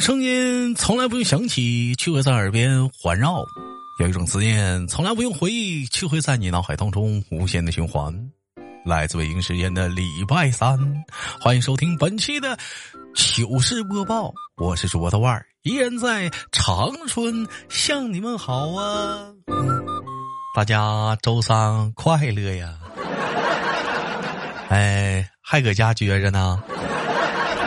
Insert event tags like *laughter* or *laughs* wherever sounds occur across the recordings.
声音从来不用响起，却会在耳边环绕；有一种思念从来不用回忆，却会在你脑海当中无限的循环。来自北京时间的礼拜三，欢迎收听本期的糗事播报，我是主播豆瓣儿，依然在长春向你们好啊！大家周三快乐呀！哎，还搁家撅着呢？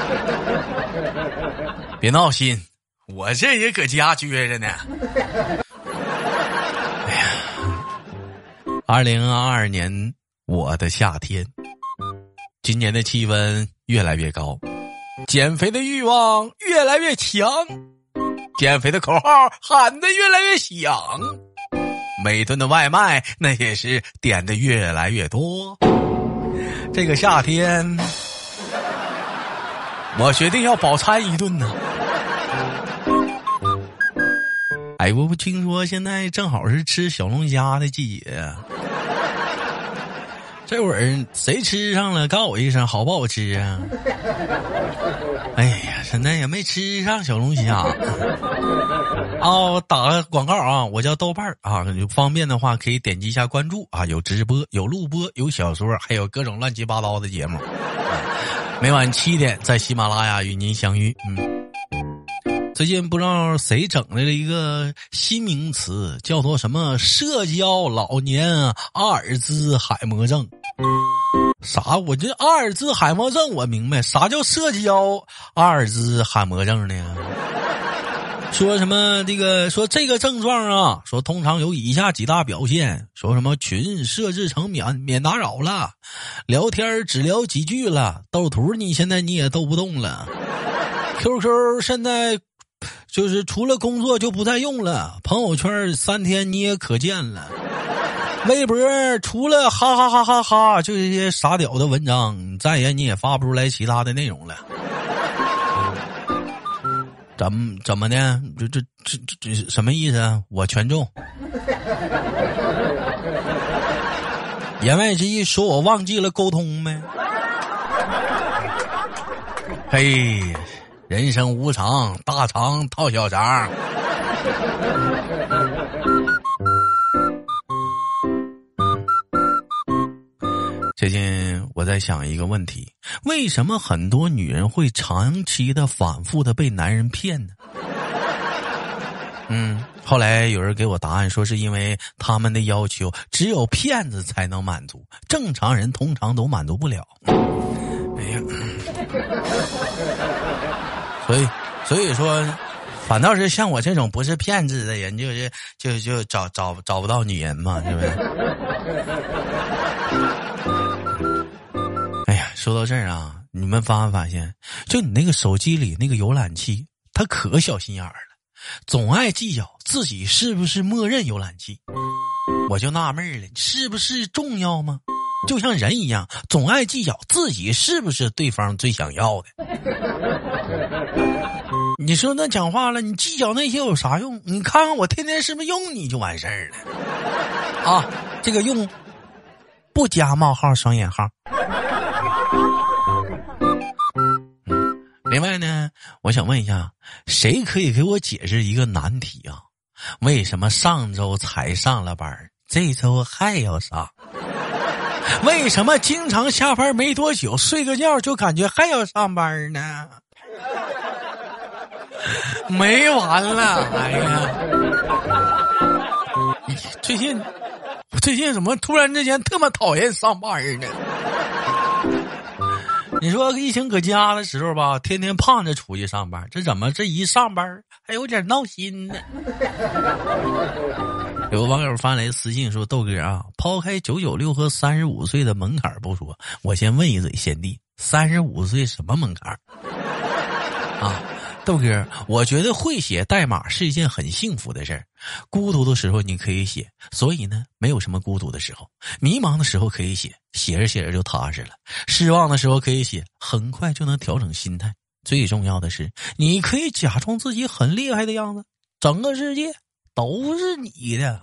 *laughs* 别闹心，我这也搁家撅着呢。哎呀，二零二二年我的夏天，今年的气温越来越高，减肥的欲望越来越强，减肥的口号喊的越来越响，每顿的外卖那也是点的越来越多。这个夏天。我决定要饱餐一顿呢。哎，我不听说现在正好是吃小龙虾的季节。这会儿谁吃上了，告诉我一声，好不好吃啊？哎呀，现在也没吃上小龙虾。哦，打个广告啊，我叫豆瓣儿啊，方便的话可以点击一下关注啊，有直播，有录播，有小说，还有各种乱七八糟的节目。每晚七点在喜马拉雅与您相遇。嗯，最近不知道谁整来了一个新名词，叫做什么“社交老年阿尔兹海默症”。啥？我这阿尔兹海默症我明白，啥叫社交阿尔兹海默症呢？说什么这个说这个症状啊？说通常有以下几大表现：说什么群设置成免免打扰了，聊天只聊几句了，斗图你现在你也斗不动了，*laughs* QQ 现在就是除了工作就不再用了，朋友圈三天你也可见了，*laughs* 微博除了哈哈哈哈哈就这些傻屌的文章，再也你也发不出来其他的内容了。怎么怎么的？这这这这这什么意思啊？我全中。*laughs* 言外之意说我忘记了沟通没？嘿，人生无常，大肠套小肠。最近我在想一个问题：为什么很多女人会长期的、反复的被男人骗呢？嗯，后来有人给我答案，说是因为他们的要求只有骗子才能满足，正常人通常都满足不了。哎呀，所以所以说，反倒是像我这种不是骗子的人，就是就就找找找不到女人嘛，是不是？说到这儿啊，你们发没发现，就你那个手机里那个浏览器，它可小心眼儿了，总爱计较自己是不是默认浏览器。我就纳闷了，是不是重要吗？就像人一样，总爱计较自己是不是对方最想要的。你说那讲话了，你计较那些有啥用？你看看我天天是不是用你就完事儿了？啊，这个用不加冒号双引号。另外呢，我想问一下，谁可以给我解释一个难题啊？为什么上周才上了班，这周还要上？*laughs* 为什么经常下班没多久睡个觉就感觉还要上班呢？*laughs* 没完了！哎呀，最近最近怎么突然之间特么讨厌上班呢？你说疫情搁家的时候吧，天天胖着出去上班，这怎么这一上班还有点闹心呢？*laughs* 有个网友发来私信说：“豆哥啊，抛开九九六和三十五岁的门槛不说，我先问一嘴贤弟，三十五岁什么门槛？*laughs* 啊？”豆哥，我觉得会写代码是一件很幸福的事儿。孤独的时候你可以写，所以呢，没有什么孤独的时候。迷茫的时候可以写，写着写着就踏实了。失望的时候可以写，很快就能调整心态。最重要的是，你可以假装自己很厉害的样子，整个世界都是你的。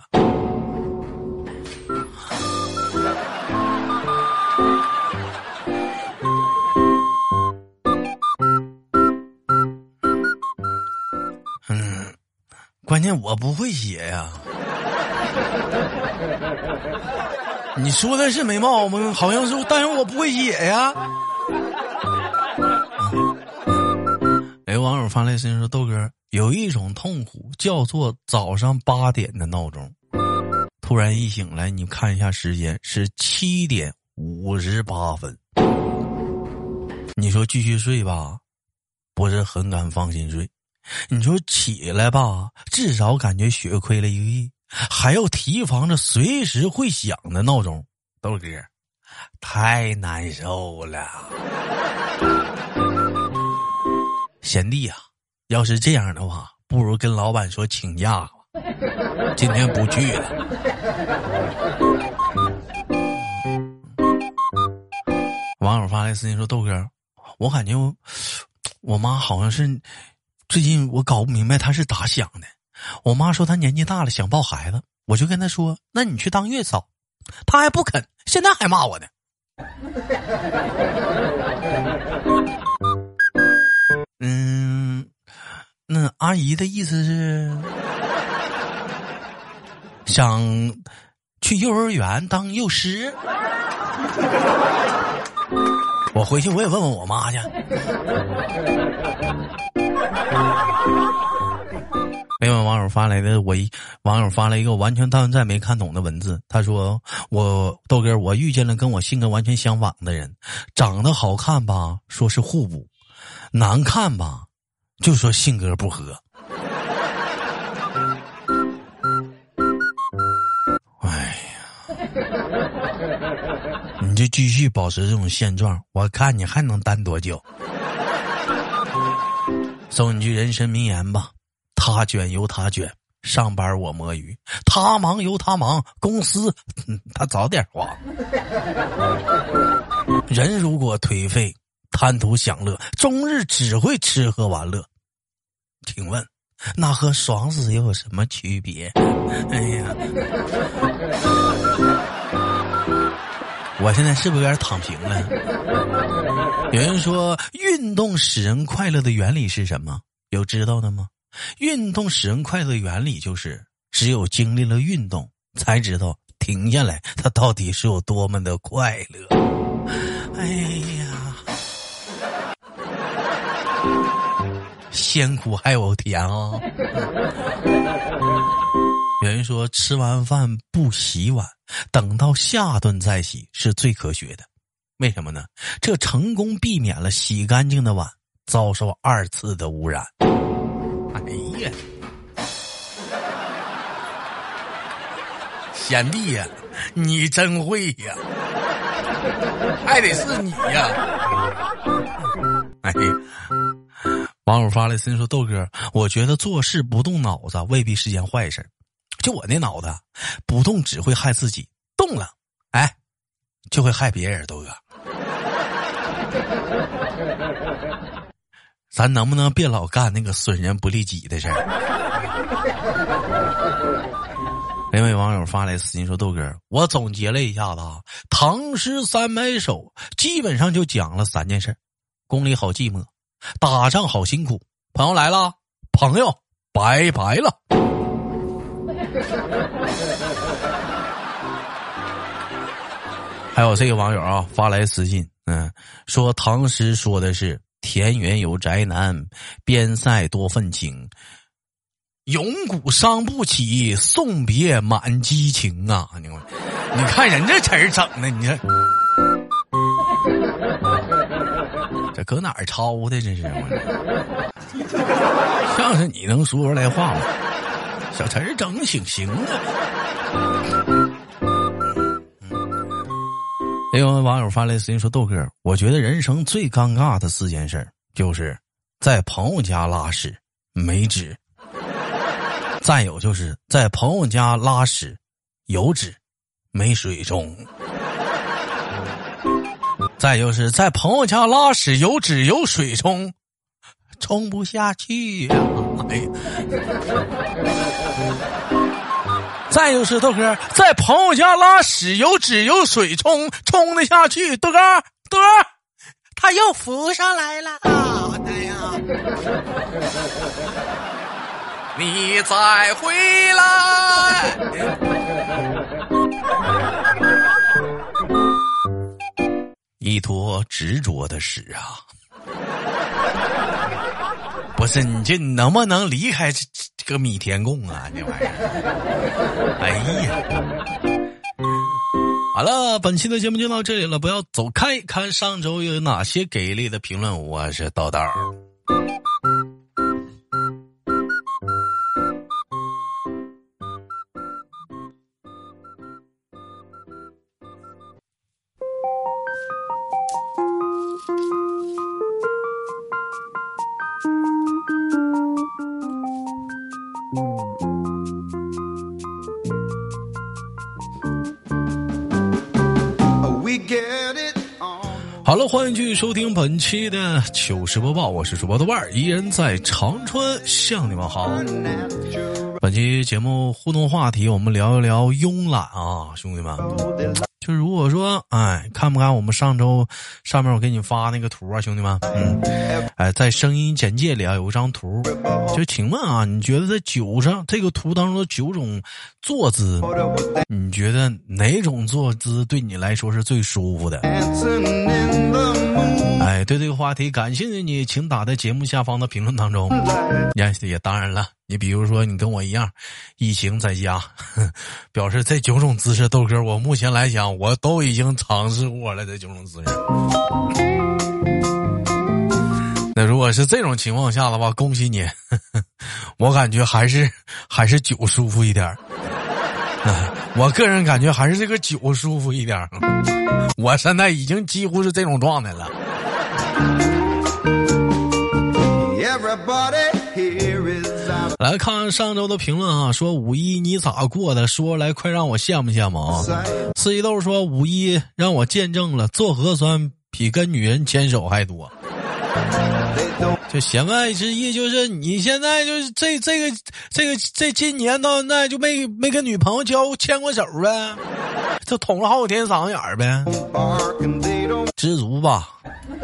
关键我不会写呀。*laughs* 你说的是没毛病，好像是，但是我不会写呀。有网友发来信说：“豆哥，有一种痛苦叫做早上八点的闹钟，突然一醒来，你看一下时间是七点五十八分。你说继续睡吧，不是很敢放心睡；你说起来吧，至少感觉血亏了一个亿，还要提防着随时会响的闹钟。豆哥，太难受了。”贤弟呀，要是这样的话，不如跟老板说请假吧，今天不去了。网友发来私信说：“豆哥，我感觉我妈好像是最近我搞不明白她是咋想的。我妈说她年纪大了想抱孩子，我就跟她说：那你去当月嫂，她还不肯，现在还骂我呢。”嗯，那阿姨的意思是想去幼儿园当幼师。我回去我也问问我妈去。*laughs* 另外网友发来的，我一网友发了一个完全到现在没看懂的文字。他说：“我豆哥，我遇见了跟我性格完全相反的人，长得好看吧，说是互补。”难看吧，就说性格不合。哎呀，你就继续保持这种现状，我看你还能单多久？送你句人生名言吧：他卷由他卷，上班我摸鱼；他忙由他忙，公司他早点黄。人如果颓废。贪图享乐，终日只会吃喝玩乐。请问，那和爽死又有什么区别？哎呀，我现在是不是有点躺平了？有人说，运动使人快乐的原理是什么？有知道的吗？运动使人快乐的原理就是，只有经历了运动，才知道停下来，它到底是有多么的快乐。哎呀。先苦还有甜啊！有人说吃完饭不洗碗，等到下顿再洗是最科学的。为什么呢？这成功避免了洗干净的碗遭受二次的污染。哎呀，贤弟呀，你真会呀！还得是你呀！哎呀。网友发来私信说：“豆哥，我觉得做事不动脑子未必是件坏事。就我那脑子，不动只会害自己，动了，哎，就会害别人。豆哥，咱能不能别老干那个损人不利己的事儿？”另一位网友发来私信说：“豆哥，我总结了一下子啊，唐诗三百首基本上就讲了三件事：宫里好寂寞。”打仗好辛苦，朋友来了，朋友拜拜了。*laughs* 还有这个网友啊，发来私信，嗯，说唐诗说的是田园有宅男，边塞多愤青，永古伤不起，送别满激情啊！你你看人这词儿整的，你这。这搁哪儿抄的？这是，*laughs* 像是你能说出来话吗？小陈整挺行啊。也有网友发来私信说：“豆哥，我觉得人生最尴尬的四件事，就是在朋友家拉屎没纸，再有就是在朋友家拉屎有纸没水冲。”再就是在朋友家拉屎有纸有水冲，冲不下去呀！哎呀，再就是豆哥在朋友家拉屎有纸有水冲，冲得下去。豆哥，豆哥，他又浮上来了！哎呀，你再回来。一坨执着的屎啊！不是你这能不能离开这这个米田共啊？*laughs* 这玩意儿，哎呀！好了，本期的节目就到这里了，不要走开，看上周有哪些给力的评论。我是豆豆。好了，欢迎继续收听本期的糗事播报，我是主播豆瓣儿，依然在长春向你们好。本期节目互动话题，我们聊一聊慵懒啊，兄弟们。我说，哎，看不看我们上周上面我给你发那个图啊，兄弟们，嗯，哎，在声音简介里啊有一张图，就请问啊，你觉得这九上这个图当中的九种坐姿，你觉得哪种坐姿对你来说是最舒服的？哎，对这个话题感兴趣的你，请打在节目下方的评论当中。也也当然了。你比如说，你跟我一样，疫情在家，*laughs* 表示这九种姿势，豆哥，我目前来讲，我都已经尝试过了这九种姿势。那如果是这种情况下的话，恭喜你，*laughs* 我感觉还是还是酒舒服一点 *laughs* 我个人感觉还是这个酒舒服一点我现在已经几乎是这种状态了。来看上周的评论啊，说五一你咋过的？说来快让我羡慕羡慕啊！四季豆说五一让我见证了做核酸比跟女人牵手还多。就弦外之意就是你现在就是这这个这个这今年到现在就没没跟女朋友交牵过手呗，就捅了好几天嗓子眼儿呗，知足吧。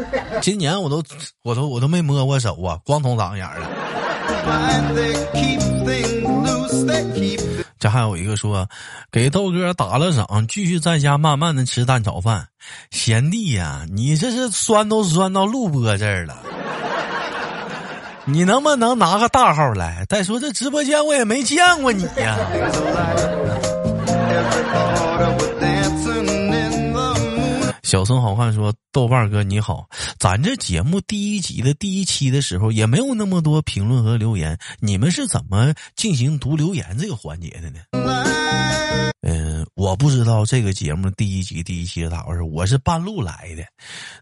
*laughs* 今年我都我都我都没摸过手啊，光捅嗓子眼儿了。这还有一个说，给豆哥打了赏，继续在家慢慢的吃蛋炒饭。贤弟呀，你这是酸都酸到录播这儿了，你能不能拿个大号来？再说这直播间我也没见过你呀。*laughs* 小孙好汉说：“豆瓣哥你好，咱这节目第一集的第一期的时候也没有那么多评论和留言，你们是怎么进行读留言这个环节的呢？”嗯，我不知道这个节目第一集第一期是咋回事，我是半路来的。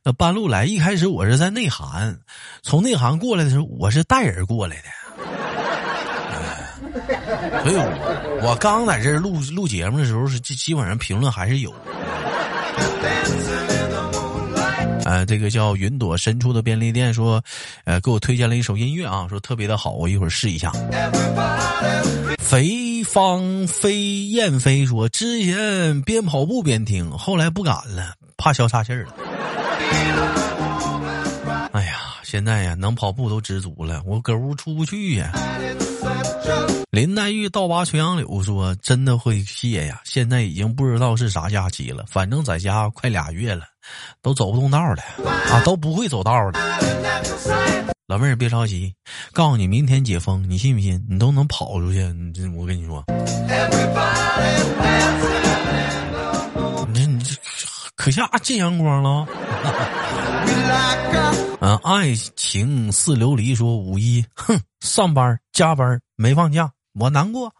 那半路来，一开始我是在内涵，从内涵过来的时候，我是带人过来的。所以我，我刚在这录录节目的时候，是基基本上评论还是有。*laughs* 呃，这个叫云朵深处的便利店说，呃，给我推荐了一首音乐啊，说特别的好，我一会儿试一下。肥芳飞燕飞说，之前边跑步边听，后来不敢了，怕消岔气儿了。哎呀，现在呀，能跑步都知足了，我搁屋出不去呀。林黛玉倒拔垂杨柳说：“真的会谢呀！现在已经不知道是啥假期了，反正在家快俩月了，都走不动道了啊，都不会走道了。老妹儿别着急，告诉你明天解封，你信不信？你都能跑出去。这我跟你说，你你这可下见阳光了。嗯，爱情似琉璃说五一，哼，上班加班没放假。”我难过，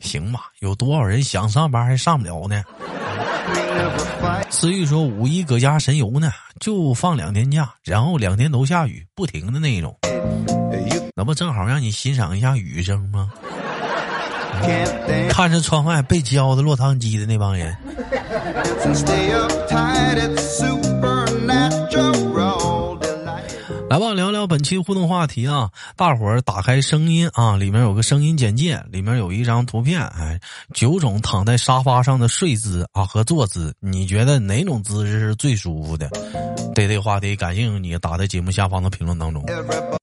行吧？有多少人想上班还上不了呢？思玉说五一搁家神游呢，就放两天假，然后两天都下雨，不停的那种，那不正好让你欣赏一下雨声吗？看着窗外被浇的落汤鸡的那帮人。来吧，聊聊本期互动话题啊！大伙儿打开声音啊，里面有个声音简介，里面有一张图片，哎，九种躺在沙发上的睡姿啊和坐姿，你觉得哪种姿势是最舒服的？对这个话题感兴趣，你打在节目下方的评论当中。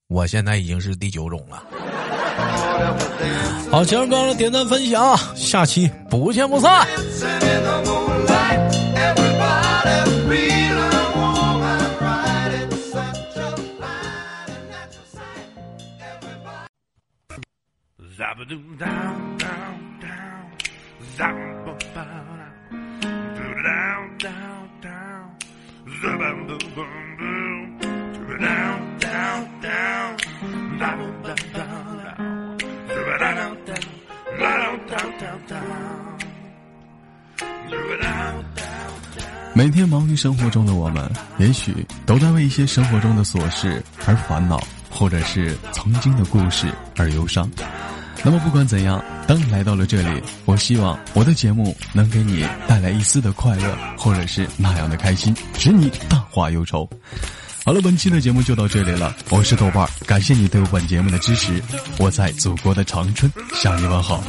我现在已经是第九种了。好，强哥点赞分享，下期不见不散。每天忙于生活中的我们，也许都在为一些生活中的琐事而烦恼，或者是曾经的故事而忧伤。那么不管怎样，当你来到了这里，我希望我的节目能给你带来一丝的快乐，或者是那样的开心，使你淡化忧愁。好了，本期的节目就到这里了，我是豆瓣，感谢你对本节目的支持，我在祖国的长春向你问好。